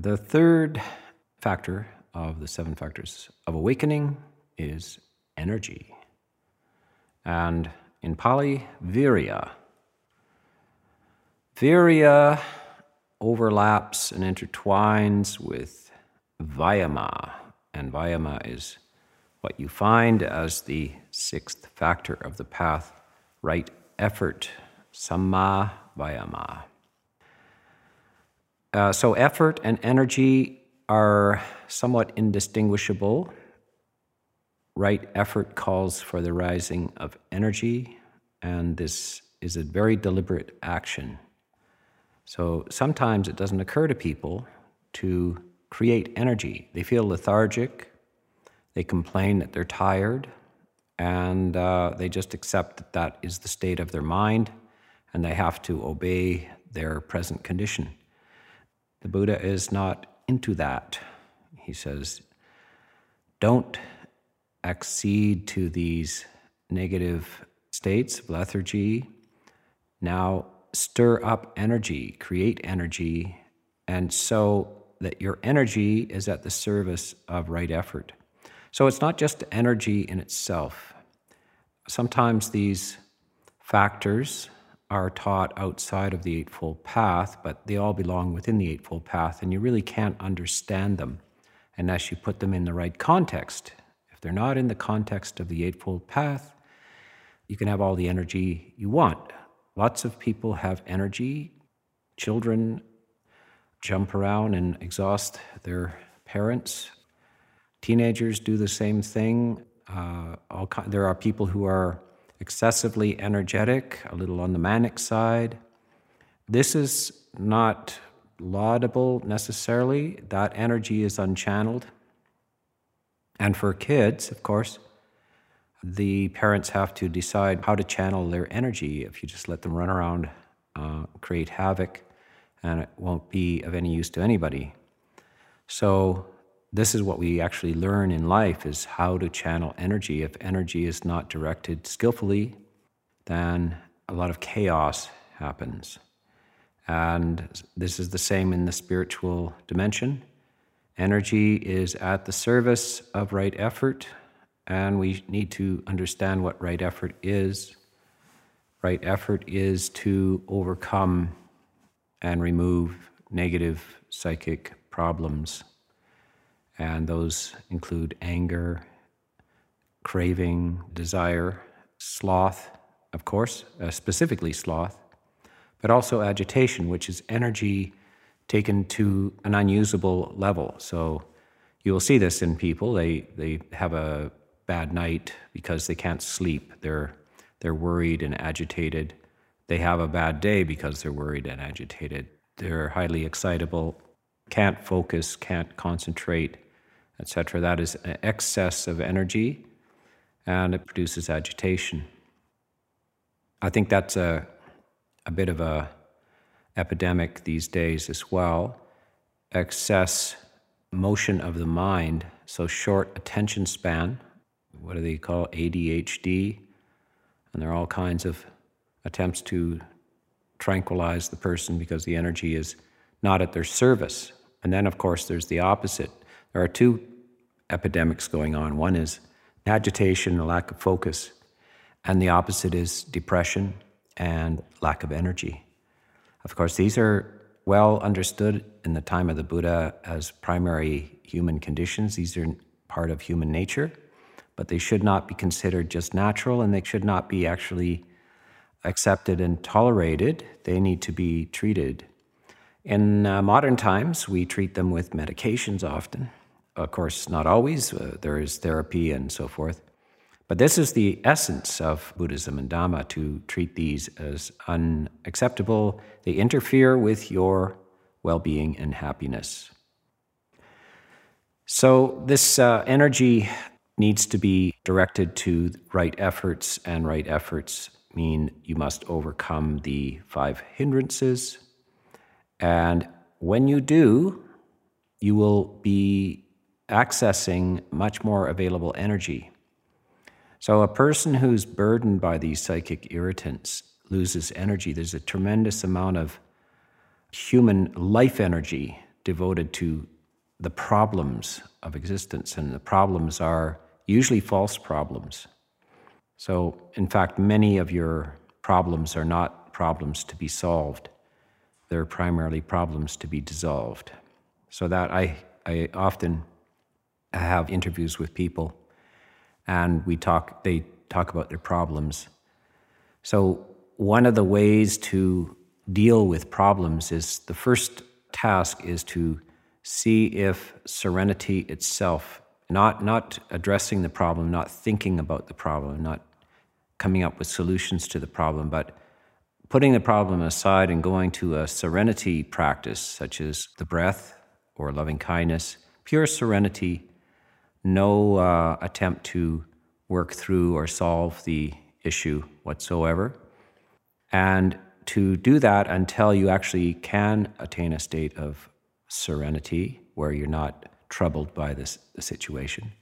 The third factor of the seven factors of awakening is energy. And in Pali, virya. Virya overlaps and intertwines with Vayama, and Vayama is what you find as the sixth factor of the path right effort, Samma Vayama. Uh, so, effort and energy are somewhat indistinguishable. Right effort calls for the rising of energy, and this is a very deliberate action. So sometimes it doesn't occur to people to create energy. They feel lethargic, they complain that they're tired, and uh, they just accept that that is the state of their mind, and they have to obey their present condition. The Buddha is not into that. He says, don't accede to these negative states of lethargy. Now stir up energy, create energy, and so that your energy is at the service of right effort. So it's not just energy in itself. Sometimes these factors are taught outside of the Eightfold Path, but they all belong within the Eightfold Path, and you really can't understand them unless you put them in the right context. If they're not in the context of the Eightfold Path, you can have all the energy you want. Lots of people have energy. Children jump around and exhaust their parents. Teenagers do the same thing. Uh, all, there are people who are excessively energetic, a little on the manic side. This is not laudable necessarily. That energy is unchanneled. And for kids, of course, the parents have to decide how to channel their energy. If you just let them run around, uh, create havoc, and it won't be of any use to anybody. So this is what we actually learn in life is how to channel energy. If energy is not directed skillfully, then a lot of chaos happens. And this is the same in the spiritual dimension. Energy is at the service of right effort, and we need to understand what right effort is. Right effort is to overcome and remove negative psychic problems. And those include anger, craving, desire, sloth, of course, uh, specifically sloth, but also agitation, which is energy taken to an unusable level. So you will see this in people. They, they have a bad night because they can't sleep. They're, they're worried and agitated. They have a bad day because they're worried and agitated. They're highly excitable, can't focus, can't concentrate, etc. That is an excess of energy and it produces agitation. I think that's a, a bit of a epidemic these days as well. Excess motion of the mind, so short attention span, what do they call ADHD? And there are all kinds of attempts to tranquilize the person because the energy is not at their service. And then, of course, there's the opposite. There are two epidemics going on. One is agitation, a lack of focus, and the opposite is depression and lack of energy. Of course, these are well understood in the time of the Buddha as primary human conditions. These are part of human nature but they should not be considered just natural and they should not be actually accepted and tolerated. They need to be treated. In uh, modern times, we treat them with medications often. Of course, not always, uh, there is therapy and so forth. But this is the essence of Buddhism and Dhamma to treat these as unacceptable. They interfere with your well being and happiness. So, this uh, energy needs to be directed to right efforts, and right efforts mean you must overcome the five hindrances. And when you do, you will be accessing much more available energy. So, a person who's burdened by these psychic irritants loses energy. There's a tremendous amount of human life energy devoted to the problems of existence, and the problems are usually false problems. So, in fact, many of your problems are not problems to be solved, they're primarily problems to be dissolved. So, that I, I often have interviews with people and we talk, they talk about their problems. So, one of the ways to deal with problems is the first task is to see if serenity itself, not, not addressing the problem, not thinking about the problem, not coming up with solutions to the problem, but putting the problem aside and going to a serenity practice, such as the breath or loving kindness, pure serenity, no uh, attempt to work through or solve the issue whatsoever. And to do that until you actually can attain a state of serenity where you're not troubled by this situation.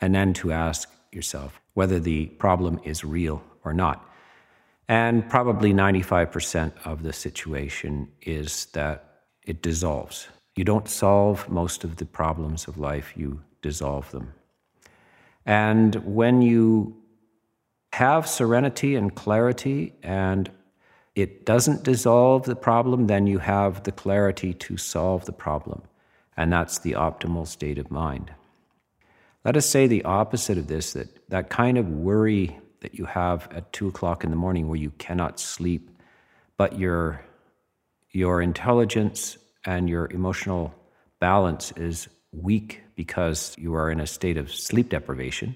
And then to ask yourself whether the problem is real or not. And probably 95% of the situation is that it dissolves. You don't solve most of the problems of life, you dissolve them. And when you have serenity and clarity and it doesn't dissolve the problem, then you have the clarity to solve the problem. And that's the optimal state of mind. Let us say the opposite of this that that kind of worry that you have at two o'clock in the morning where you cannot sleep, but your, your intelligence and your emotional balance is weak because you are in a state of sleep deprivation.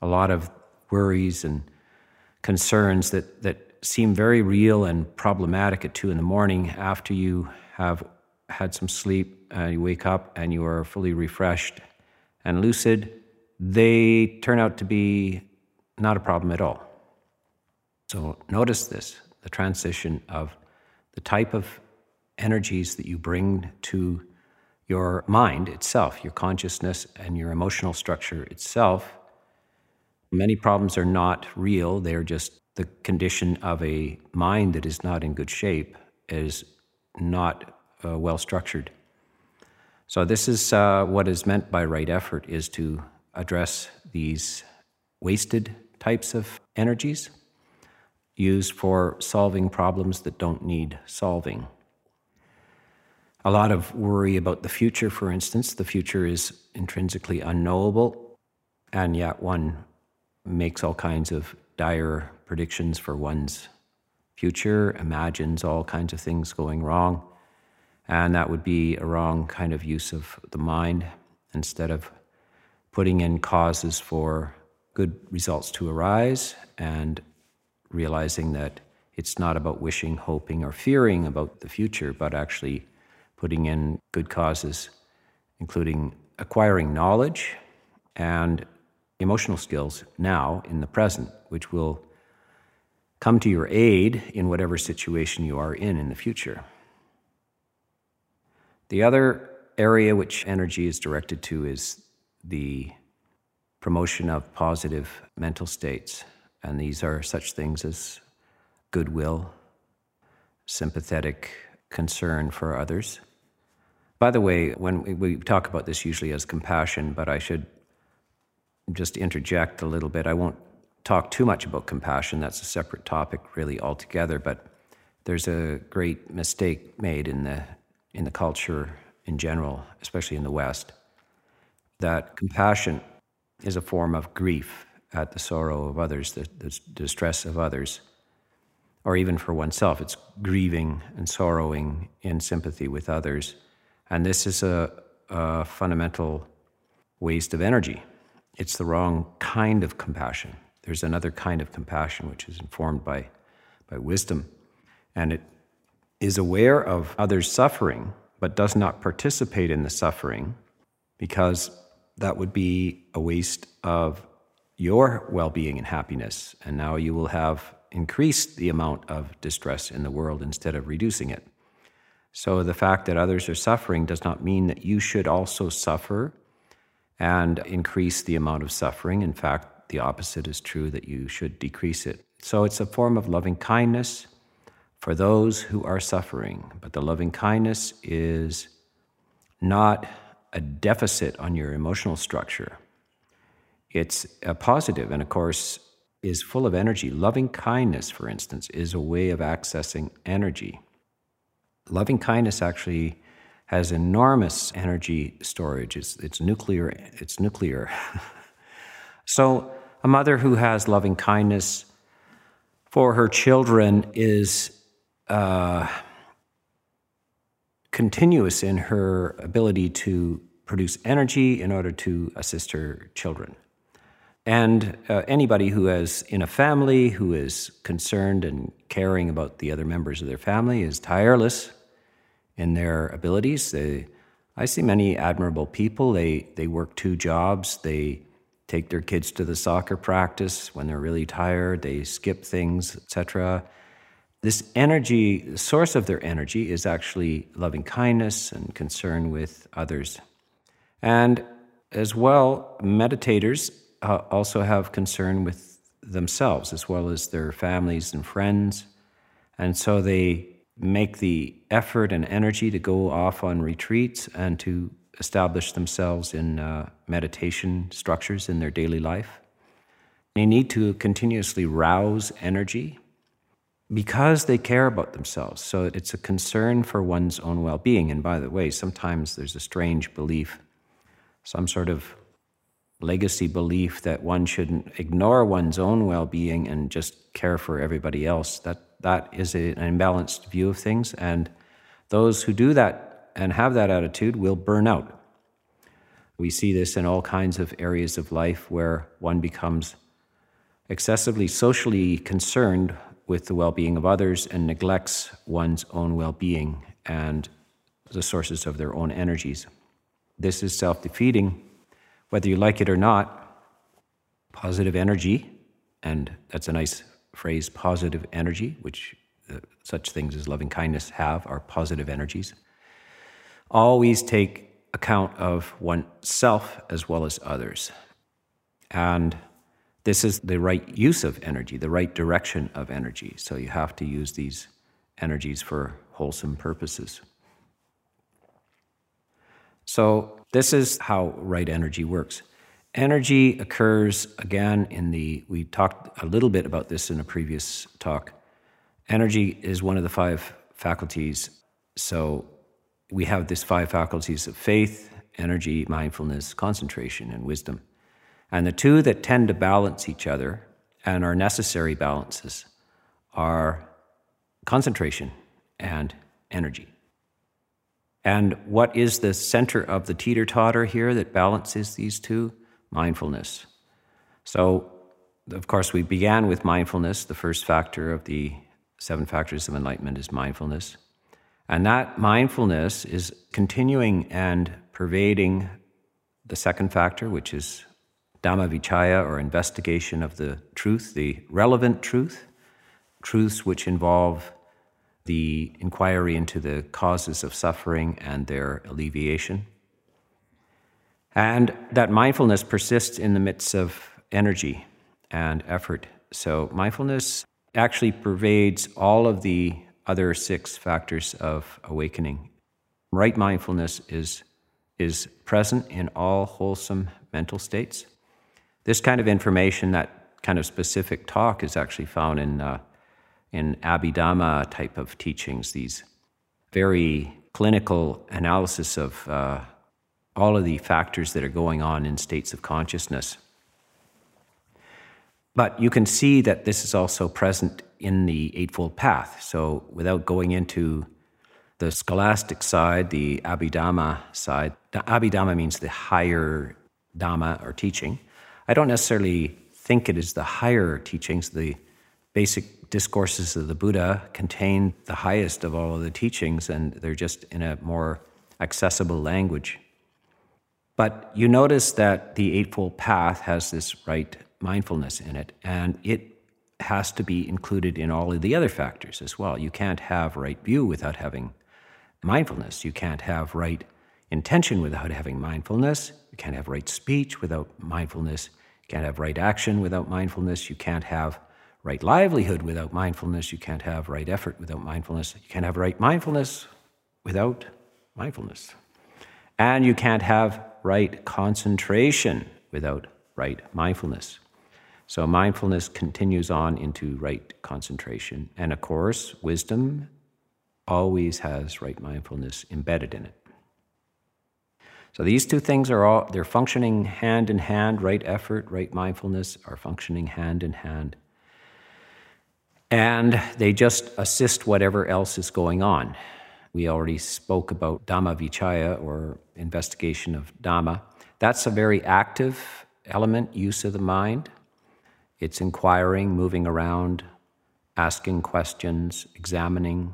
A lot of worries and concerns that, that seem very real and problematic at two in the morning after you have had some sleep and you wake up and you are fully refreshed and lucid, they turn out to be not a problem at all. So notice this the transition of the type of energies that you bring to your mind itself, your consciousness, and your emotional structure itself. Many problems are not real, they're just the condition of a mind that is not in good shape, is not uh, well structured. So this is uh, what is meant by right effort is to address these wasted types of energies used for solving problems that don't need solving. A lot of worry about the future, for instance. The future is intrinsically unknowable, and yet one makes all kinds of dire predictions for one's future, imagines all kinds of things going wrong. And that would be a wrong kind of use of the mind instead of putting in causes for good results to arise and realizing that it's not about wishing, hoping, or fearing about the future, but actually putting in good causes, including acquiring knowledge and emotional skills now in the present, which will come to your aid in whatever situation you are in in the future. The other area which energy is directed to is the promotion of positive mental states. And these are such things as goodwill, sympathetic concern for others. By the way, when we talk about this usually as compassion, but I should just interject a little bit. I won't talk too much about compassion. That's a separate topic, really, altogether. But there's a great mistake made in the in the culture in general, especially in the West, that compassion is a form of grief at the sorrow of others, the, the distress of others, or even for oneself. It's grieving and sorrowing in sympathy with others. And this is a, a fundamental waste of energy. It's the wrong kind of compassion. There's another kind of compassion which is informed by, by wisdom, and it is aware of others' suffering, but does not participate in the suffering because that would be a waste of your well being and happiness. And now you will have increased the amount of distress in the world instead of reducing it. So the fact that others are suffering does not mean that you should also suffer and increase the amount of suffering. In fact, the opposite is true that you should decrease it. So it's a form of loving kindness for those who are suffering. But the loving kindness is not a deficit on your emotional structure. It's a positive, and of course, is full of energy. Loving kindness, for instance, is a way of accessing energy. Loving kindness actually has enormous energy storage. It's, it's nuclear. It's nuclear. so, a mother who has loving kindness for her children is uh, continuous in her ability to produce energy in order to assist her children. And uh, anybody who is in a family who is concerned and caring about the other members of their family is tireless in their abilities. They, I see many admirable people. They, they work two jobs. They take their kids to the soccer practice when they're really tired. They skip things, etc. This energy, the source of their energy, is actually loving kindness and concern with others. And as well, meditators uh, also have concern with themselves as well as their families and friends. And so they make the effort and energy to go off on retreats and to establish themselves in uh, meditation structures in their daily life. They need to continuously rouse energy because they care about themselves. So it's a concern for one's own well being. And by the way, sometimes there's a strange belief, some sort of legacy belief that one shouldn't ignore one's own well-being and just care for everybody else that that is an imbalanced view of things and those who do that and have that attitude will burn out. We see this in all kinds of areas of life where one becomes excessively socially concerned with the well-being of others and neglects one's own well-being and the sources of their own energies. This is self-defeating whether you like it or not, positive energy, and that's a nice phrase, positive energy, which uh, such things as loving kindness have, are positive energies. Always take account of oneself as well as others. And this is the right use of energy, the right direction of energy. So you have to use these energies for wholesome purposes. So this is how right energy works. Energy occurs again in the, we talked a little bit about this in a previous talk. Energy is one of the five faculties. So we have these five faculties of faith, energy, mindfulness, concentration, and wisdom. And the two that tend to balance each other and are necessary balances are concentration and energy. And what is the center of the teeter totter here that balances these two? Mindfulness. So, of course, we began with mindfulness. The first factor of the seven factors of enlightenment is mindfulness. And that mindfulness is continuing and pervading the second factor, which is Dhammavichaya, or investigation of the truth, the relevant truth, truths which involve the inquiry into the causes of suffering and their alleviation. And that mindfulness persists in the midst of energy and effort. So, mindfulness actually pervades all of the other six factors of awakening. Right mindfulness is, is present in all wholesome mental states. This kind of information, that kind of specific talk, is actually found in uh, in Abhidhamma type of teachings, these very clinical analysis of uh, all of the factors that are going on in states of consciousness. But you can see that this is also present in the Eightfold Path. So, without going into the scholastic side, the Abhidhamma side, the Abhidhamma means the higher Dhamma or teaching. I don't necessarily think it is the higher teachings, the basic discourses of the Buddha contain the highest of all of the teachings, and they're just in a more accessible language. But you notice that the Eightfold Path has this right mindfulness in it, and it has to be included in all of the other factors as well. You can't have right view without having mindfulness. You can't have right intention without having mindfulness. You can't have right speech without mindfulness. You can't have right action without mindfulness. You can't have right livelihood without mindfulness. You can't have right effort without mindfulness. You can't have right mindfulness without mindfulness. And you can't have right concentration without right mindfulness. So mindfulness continues on into right concentration. And of course, wisdom always has right mindfulness embedded in it. So these two things are all they're functioning hand in hand, right effort, right mindfulness are functioning hand in hand. And they just assist whatever else is going on. We already spoke about Dhamma Vichaya or investigation of Dhamma. That's a very active element, use of the mind. It's inquiring, moving around, asking questions, examining,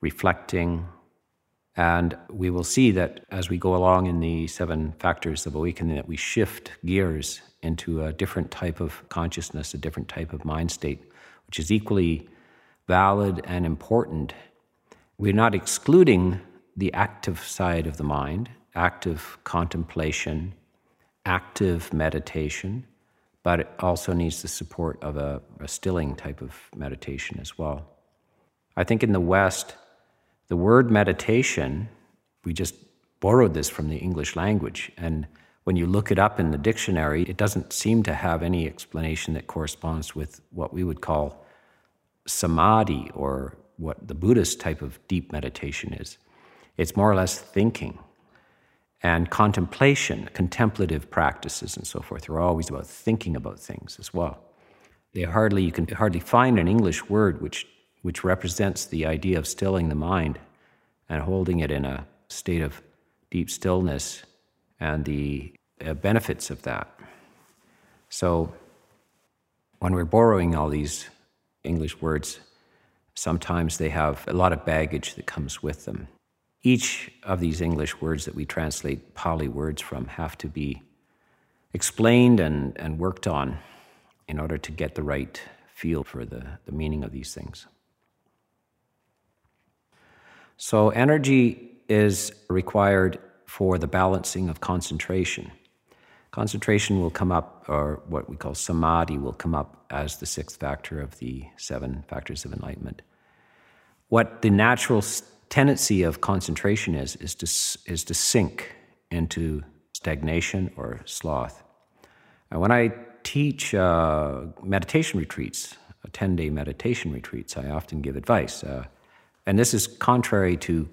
reflecting. And we will see that as we go along in the seven factors of awakening, that we shift gears into a different type of consciousness, a different type of mind state, which is equally valid and important we're not excluding the active side of the mind, active contemplation, active meditation, but it also needs the support of a, a stilling type of meditation as well. I think in the West, the word meditation, we just borrowed this from the English language. And when you look it up in the dictionary, it doesn't seem to have any explanation that corresponds with what we would call samadhi or what the Buddhist type of deep meditation is. It's more or less thinking and contemplation, contemplative practices, and so forth are always about thinking about things as well. They hardly you can hardly find an English word which which represents the idea of stilling the mind and holding it in a state of deep stillness and the uh, benefits of that. So when we're borrowing all these English words, Sometimes they have a lot of baggage that comes with them. Each of these English words that we translate Pali words from have to be explained and, and worked on in order to get the right feel for the, the meaning of these things. So, energy is required for the balancing of concentration. Concentration will come up, or what we call samadhi will come up as the sixth factor of the seven factors of enlightenment. What the natural tendency of concentration is, is to, is to sink into stagnation or sloth. And when I teach uh, meditation retreats, 10 day meditation retreats, I often give advice. Uh, and this is contrary to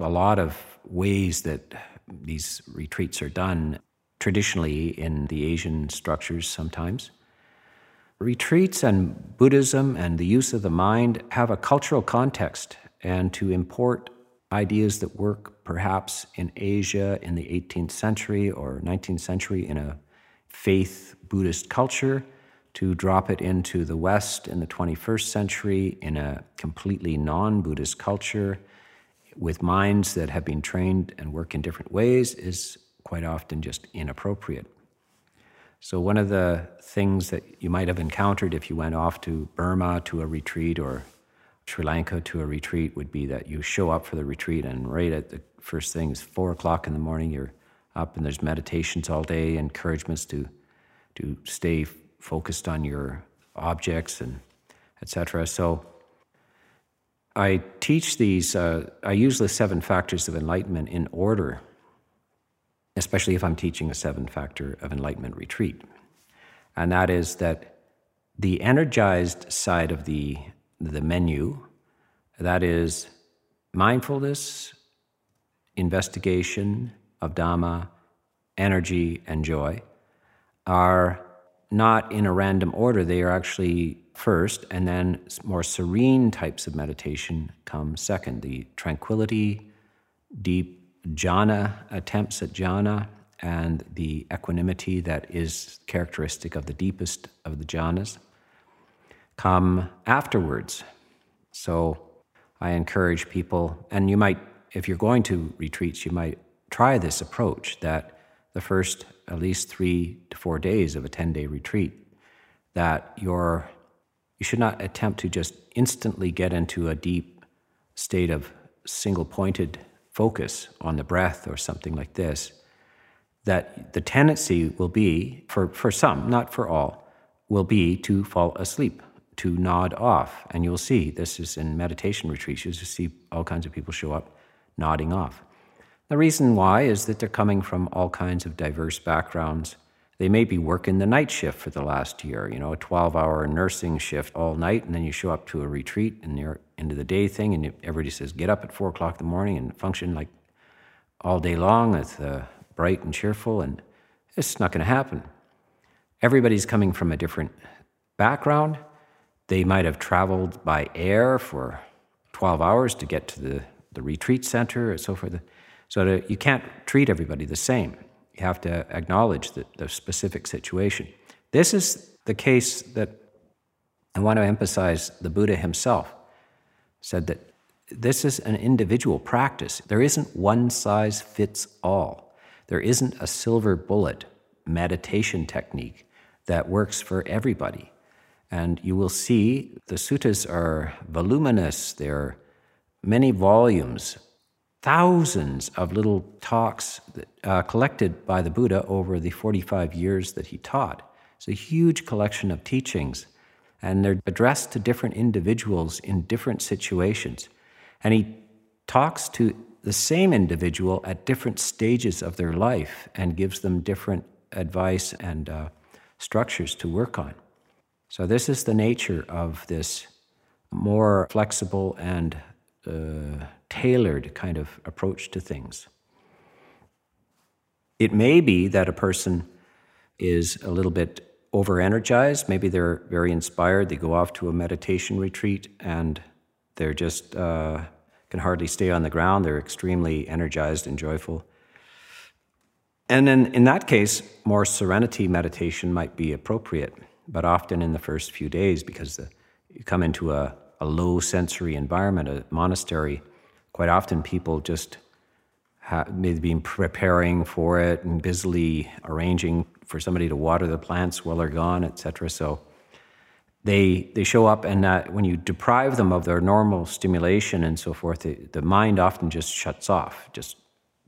a lot of ways that these retreats are done traditionally in the Asian structures sometimes. Retreats and Buddhism and the use of the mind have a cultural context, and to import ideas that work perhaps in Asia in the 18th century or 19th century in a faith Buddhist culture, to drop it into the West in the 21st century in a completely non Buddhist culture with minds that have been trained and work in different ways is quite often just inappropriate. So, one of the things that you might have encountered if you went off to Burma to a retreat or Sri Lanka to a retreat would be that you show up for the retreat, and right at the first thing is four o'clock in the morning, you're up and there's meditations all day, encouragements to, to stay focused on your objects and etc. So, I teach these, uh, I use the seven factors of enlightenment in order especially if I'm teaching a seven factor of enlightenment retreat. And that is that the energized side of the, the menu, that is mindfulness, investigation of Dhamma, energy, and joy, are not in a random order. They are actually first, and then more serene types of meditation come second. The tranquility, deep jhana attempts at jhana and the equanimity that is characteristic of the deepest of the jhanas come afterwards. So I encourage people, and you might, if you're going to retreats, you might try this approach that the first at least three to four days of a 10 day retreat, that you're, you should not attempt to just instantly get into a deep state of single pointed focus on the breath or something like this, that the tendency will be, for, for some, not for all, will be to fall asleep, to nod off. And you'll see this is in meditation retreats, you'll see all kinds of people show up nodding off. The reason why is that they're coming from all kinds of diverse backgrounds. They may be working the night shift for the last year, you know, a 12 hour nursing shift all night, and then you show up to a retreat and you're into the day thing, and everybody says, get up at four o'clock in the morning and function like all day long It's uh, bright and cheerful, and it's not going to happen. Everybody's coming from a different background. They might have traveled by air for 12 hours to get to the, the retreat center and so forth. So to, you can't treat everybody the same. You have to acknowledge the, the specific situation. This is the case that I want to emphasize the Buddha himself said that this is an individual practice. There isn't one size fits all. There isn't a silver bullet meditation technique that works for everybody. And you will see the suttas are voluminous, they're many volumes, thousands of little talks uh, collected by the Buddha over the 45 years that he taught. It's a huge collection of teachings, and they're addressed to different individuals in different situations. And he talks to the same individual at different stages of their life and gives them different advice and uh, structures to work on. So, this is the nature of this more flexible and uh, tailored kind of approach to things. It may be that a person is a little bit over energized. Maybe they're very inspired. They go off to a meditation retreat and they're just uh, can hardly stay on the ground. They're extremely energized and joyful. And then in that case, more serenity meditation might be appropriate but often in the first few days because the, you come into a, a low sensory environment, a monastery, quite often people just have maybe been preparing for it and busily arranging for somebody to water the plants while they're gone, etc. So they they show up, and uh, when you deprive them of their normal stimulation and so forth, the, the mind often just shuts off, just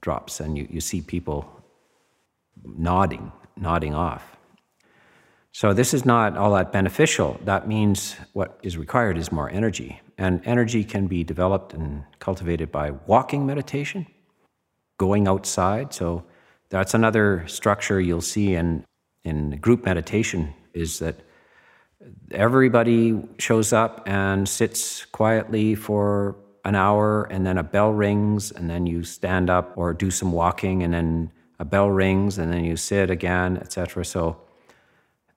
drops, and you, you see people nodding, nodding off. So this is not all that beneficial. That means what is required is more energy. And energy can be developed and cultivated by walking meditation, going outside. So that's another structure you'll see in, in group meditation is that everybody shows up and sits quietly for an hour and then a bell rings and then you stand up or do some walking and then a bell rings and then you sit again, etc. So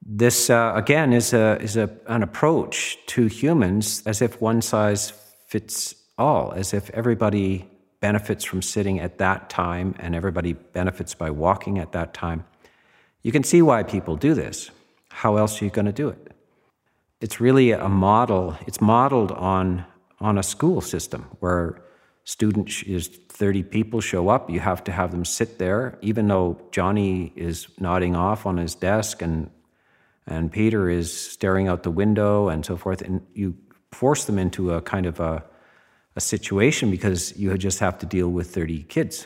this, uh, again, is, a, is a, an approach to humans as if one size fits all, as if everybody benefits from sitting at that time and everybody benefits by walking at that time. You can see why people do this. How else are you going to do it? It's really a model, it's modeled on, on a school system where students is 30 people show up you have to have them sit there even though johnny is nodding off on his desk and and Peter is staring out the window and so forth. And you force them into a kind of a, a situation because you just have to deal with 30 kids.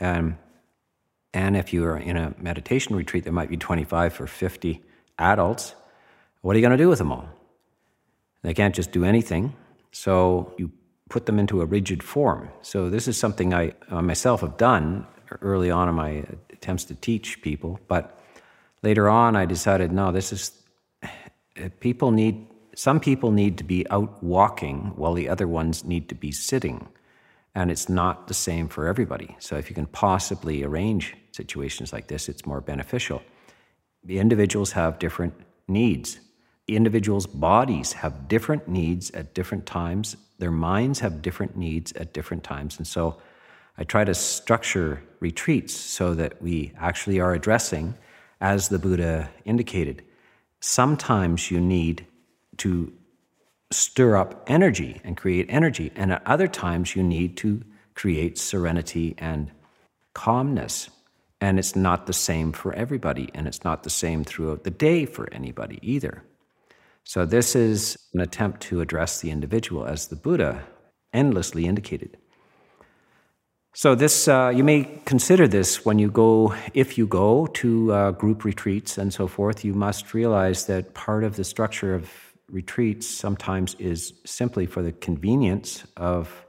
Um, and if you are in a meditation retreat, there might be 25 or 50 adults. What are you going to do with them all? They can't just do anything. So you put them into a rigid form. So this is something I uh, myself have done early on in my attempts to teach people. But later on, I decided no, this is people need some people need to be out walking while the other ones need to be sitting. And it's not the same for everybody. So if you can possibly arrange situations like this, it's more beneficial. The individuals have different needs. The individuals' bodies have different needs at different times. Their minds have different needs at different times. And so I try to structure retreats so that we actually are addressing as the Buddha indicated, sometimes you need to stir up energy and create energy, and at other times you need to create serenity and calmness. And it's not the same for everybody, and it's not the same throughout the day for anybody either. So, this is an attempt to address the individual as the Buddha endlessly indicated. So this, uh, you may consider this when you go, if you go to uh, group retreats and so forth. You must realize that part of the structure of retreats sometimes is simply for the convenience of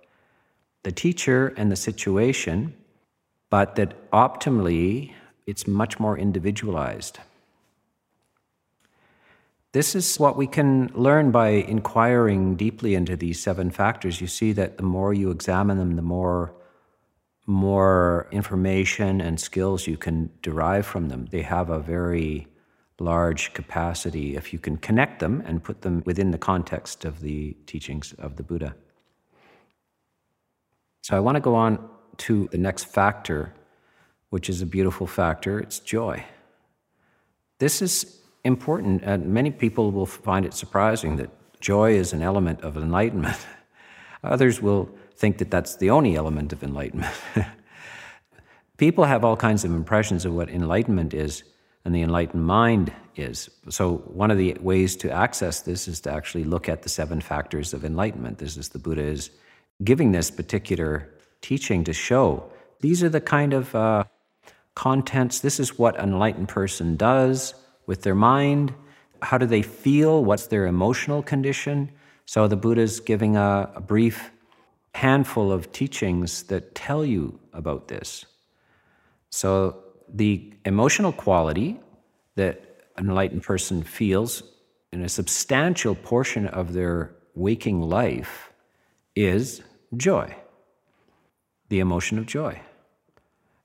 the teacher and the situation but that optimally it's much more individualized. This is what we can learn by inquiring deeply into these seven factors. You see that the more you examine them, the more more information and skills you can derive from them. They have a very large capacity if you can connect them and put them within the context of the teachings of the Buddha. So I want to go on to the next factor, which is a beautiful factor it's joy. This is important, and many people will find it surprising that joy is an element of enlightenment. Others will think that that's the only element of enlightenment. People have all kinds of impressions of what enlightenment is and the enlightened mind is. So, one of the ways to access this is to actually look at the seven factors of enlightenment. This is the Buddha is giving this particular teaching to show these are the kind of uh, contents, this is what an enlightened person does with their mind. How do they feel? What's their emotional condition? So, the Buddha is giving a, a brief handful of teachings that tell you about this. So, the emotional quality that an enlightened person feels in a substantial portion of their waking life is joy, the emotion of joy.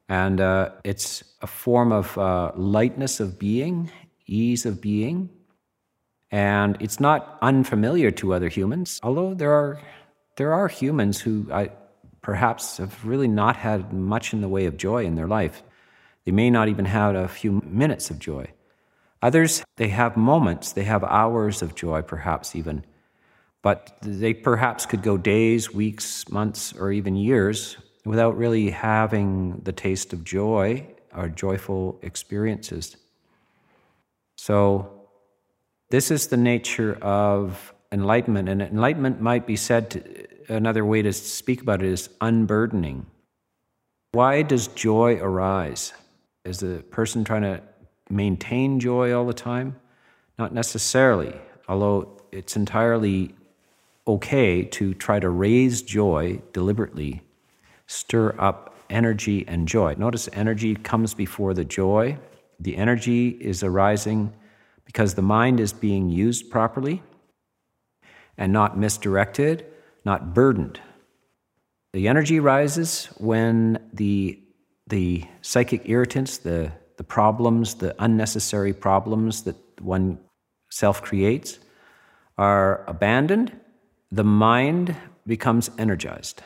And uh, it's a form of uh, lightness of being, ease of being. And it's not unfamiliar to other humans, although there are there are humans who I, perhaps have really not had much in the way of joy in their life. They may not even have a few minutes of joy. Others, they have moments, they have hours of joy, perhaps even. But they perhaps could go days, weeks, months, or even years without really having the taste of joy or joyful experiences. So, this is the nature of enlightenment. And enlightenment might be said to, another way to speak about it is unburdening. Why does joy arise? Is the person trying to maintain joy all the time? Not necessarily, although it's entirely okay to try to raise joy deliberately, stir up energy and joy. Notice energy comes before the joy. The energy is arising because the mind is being used properly and not misdirected, not burdened. The energy rises when the, the psychic irritants, the, the problems, the unnecessary problems that one self creates, are abandoned. The mind becomes energized.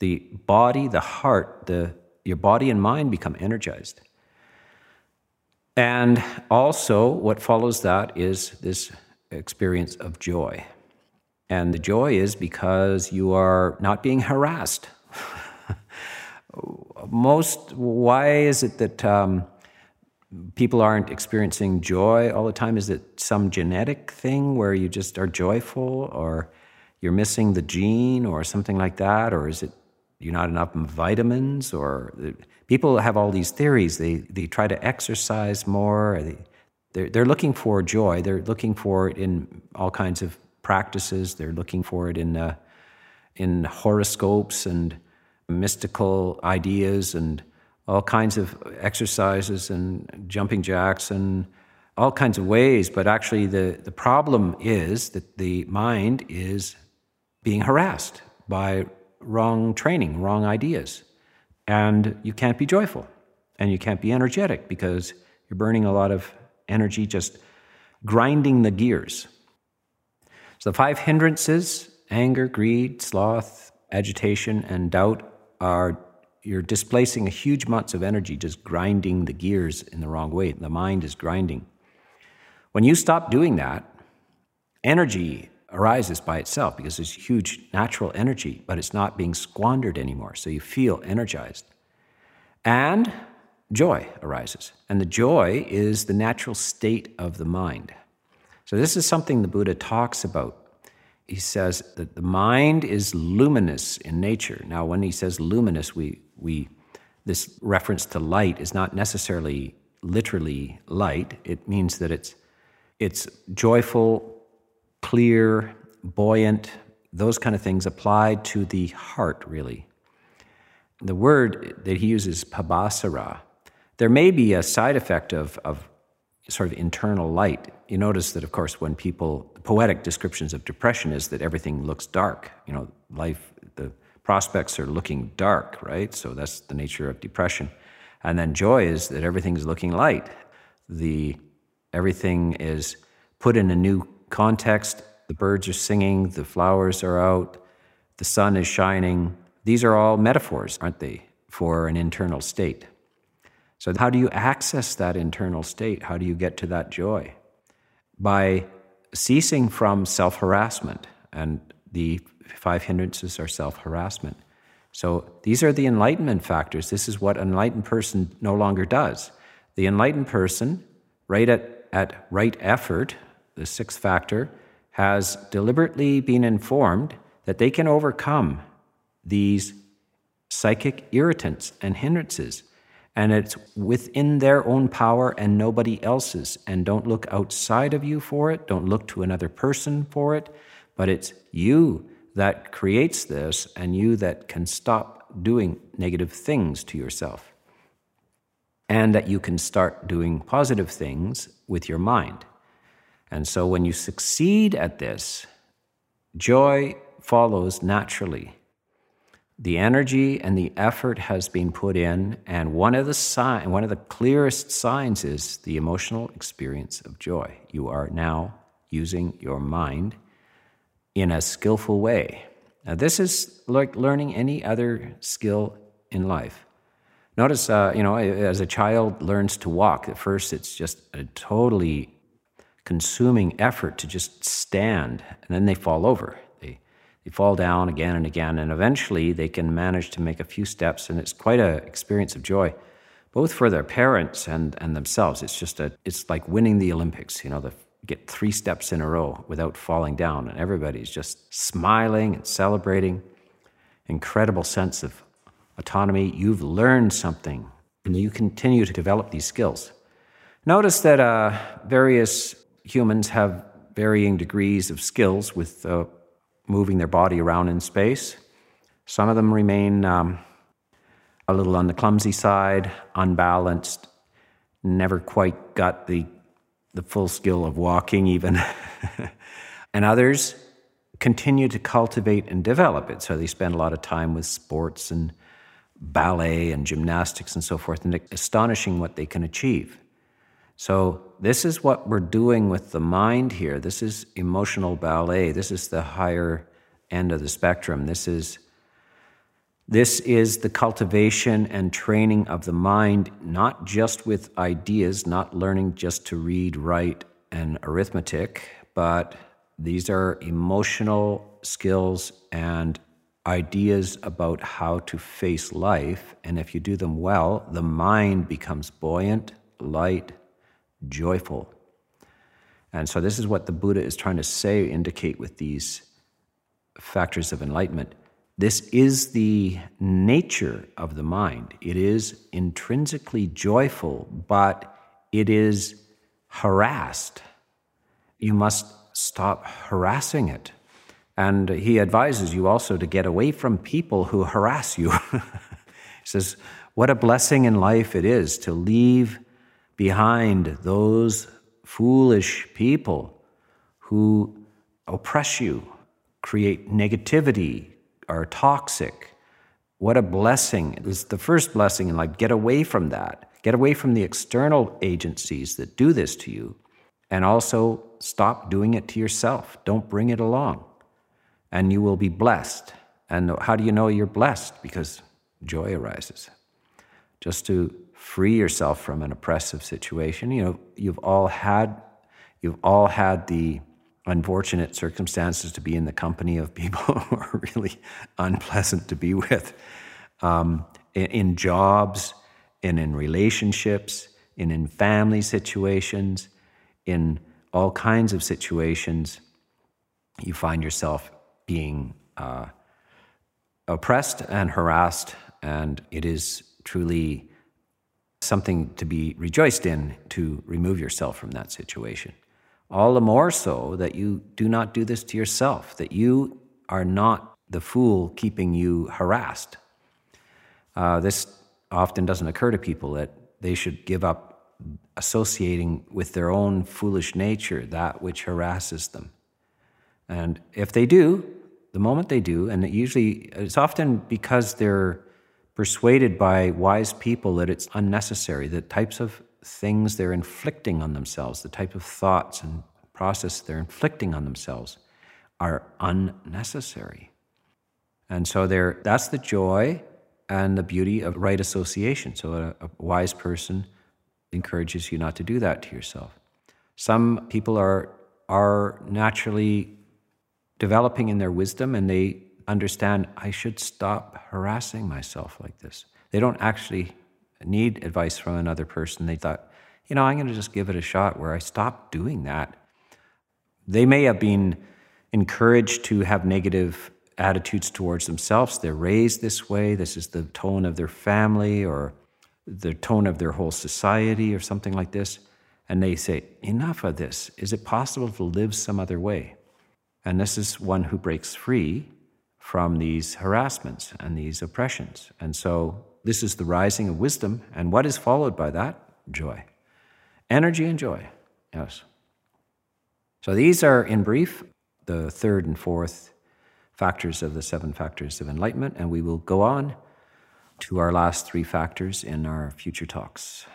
The body, the heart, the, your body and mind become energized. And also, what follows that is this experience of joy. And the joy is because you are not being harassed. Most, why is it that um, people aren't experiencing joy all the time? Is it some genetic thing where you just are joyful, or you're missing the gene, or something like that? Or is it you're not enough vitamins? Or people have all these theories. They, they try to exercise more. They, they're, they're looking for joy. They're looking for it in all kinds of practices. They're looking for it in, uh, in horoscopes and mystical ideas and all kinds of exercises and jumping jacks and all kinds of ways. But actually, the, the problem is that the mind is being harassed by wrong training, wrong ideas. And you can't be joyful and you can't be energetic because you're burning a lot of energy just grinding the gears. So the five hindrances anger, greed, sloth, agitation, and doubt are you're displacing a huge amounts of energy just grinding the gears in the wrong way. The mind is grinding. When you stop doing that, energy arises by itself because there's huge natural energy, but it's not being squandered anymore. So you feel energized. And joy arises. And the joy is the natural state of the mind. So, this is something the Buddha talks about. He says that the mind is luminous in nature. Now, when he says luminous, we, we, this reference to light is not necessarily literally light. It means that it's, it's joyful, clear, buoyant, those kind of things applied to the heart, really. the word that he uses, pabhassara, there may be a side effect of, of sort of internal light. You notice that, of course, when people, poetic descriptions of depression is that everything looks dark. You know, life, the prospects are looking dark, right? So that's the nature of depression. And then joy is that everything's looking light. The everything is put in a new context. The birds are singing, the flowers are out, the sun is shining. These are all metaphors, aren't they, for an internal state. So, how do you access that internal state? How do you get to that joy? By ceasing from self harassment, and the five hindrances are self harassment. So, these are the enlightenment factors. This is what an enlightened person no longer does. The enlightened person, right at, at right effort, the sixth factor, has deliberately been informed that they can overcome these psychic irritants and hindrances and it's within their own power and nobody else's. And don't look outside of you for it, don't look to another person for it, but it's you that creates this and you that can stop doing negative things to yourself. And that you can start doing positive things with your mind. And so when you succeed at this, joy follows naturally the energy and the effort has been put in, and one of the sign, one of the clearest signs is the emotional experience of joy. You are now using your mind in a skillful way. Now, this is like learning any other skill in life. Notice, uh, you know, as a child learns to walk, at first it's just a totally consuming effort to just stand, and then they fall over. They fall down again and again, and eventually they can manage to make a few steps, and it's quite an experience of joy, both for their parents and, and themselves. It's just a, it's like winning the Olympics, you know, the get three steps in a row without falling down, and everybody's just smiling and celebrating. Incredible sense of autonomy. You've learned something, and you continue to develop these skills. Notice that uh, various humans have varying degrees of skills with uh, moving their body around in space. Some of them remain um, a little on the clumsy side, unbalanced, never quite got the, the full skill of walking, even. and others continue to cultivate and develop it. So they spend a lot of time with sports and ballet and gymnastics and so forth, and astonishing what they can achieve. So, this is what we're doing with the mind here. This is emotional ballet. This is the higher end of the spectrum. This is this is the cultivation and training of the mind, not just with ideas, not learning just to read, write, and arithmetic, but these are emotional skills and ideas about how to face life. And if you do them well, the mind becomes buoyant, light, joyful. And so, this is what the Buddha is trying to say, indicate with these factors of enlightenment. This is the nature of the mind. It is intrinsically joyful, but it is harassed. You must stop harassing it. And he advises you also to get away from people who harass you. he says, What a blessing in life it is to leave behind those foolish people who oppress you, create negativity, are toxic. What a blessing. It's the first blessing in life. Get away from that. Get away from the external agencies that do this to you. And also stop doing it to yourself. Don't bring it along. And you will be blessed. And how do you know you're blessed? Because joy arises. Just to free yourself from an oppressive situation. You know, you've all had you've all had the unfortunate circumstances to be in the company of people who are really unpleasant to be with um, in, in, jobs and in relationships and in family situations in all kinds of situations you find yourself being uh, oppressed and harassed and it is truly something to be rejoiced in to remove yourself from that situation. All the more so that you do not do this to yourself, that you are not the fool keeping you harassed. Uh, this often doesn't occur to people that they should give up associating with their own foolish nature that which harasses them. And if they do, the moment they do, and it usually it's often because they're persuaded by wise people that it's unnecessary, the types of things they're inflicting on themselves, the type of thoughts and process they're inflicting on themselves are unnecessary. And so there that's the joy and the beauty of right association. So a, a wise person encourages you not to do that to yourself. Some people are are naturally developing in their wisdom and they understand I should stop harassing myself like this. They don't actually need advice from another person. They thought, you know, I'm going to just give it a shot where I stop doing that. They may have been encouraged to have negative attitudes towards themselves. They're raised this way. This is the tone of their family or the tone of their whole society or something like this. And they say, enough of this. Is it possible to live some other way? And this is one who breaks free from these harassments and these oppressions. And so this is the rising of wisdom. And what is followed by that? Joy. Energy and joy. Yes. So these are, in brief, the third and fourth factors of the seven factors of enlightenment. And we will go on to our last three factors in our future talks.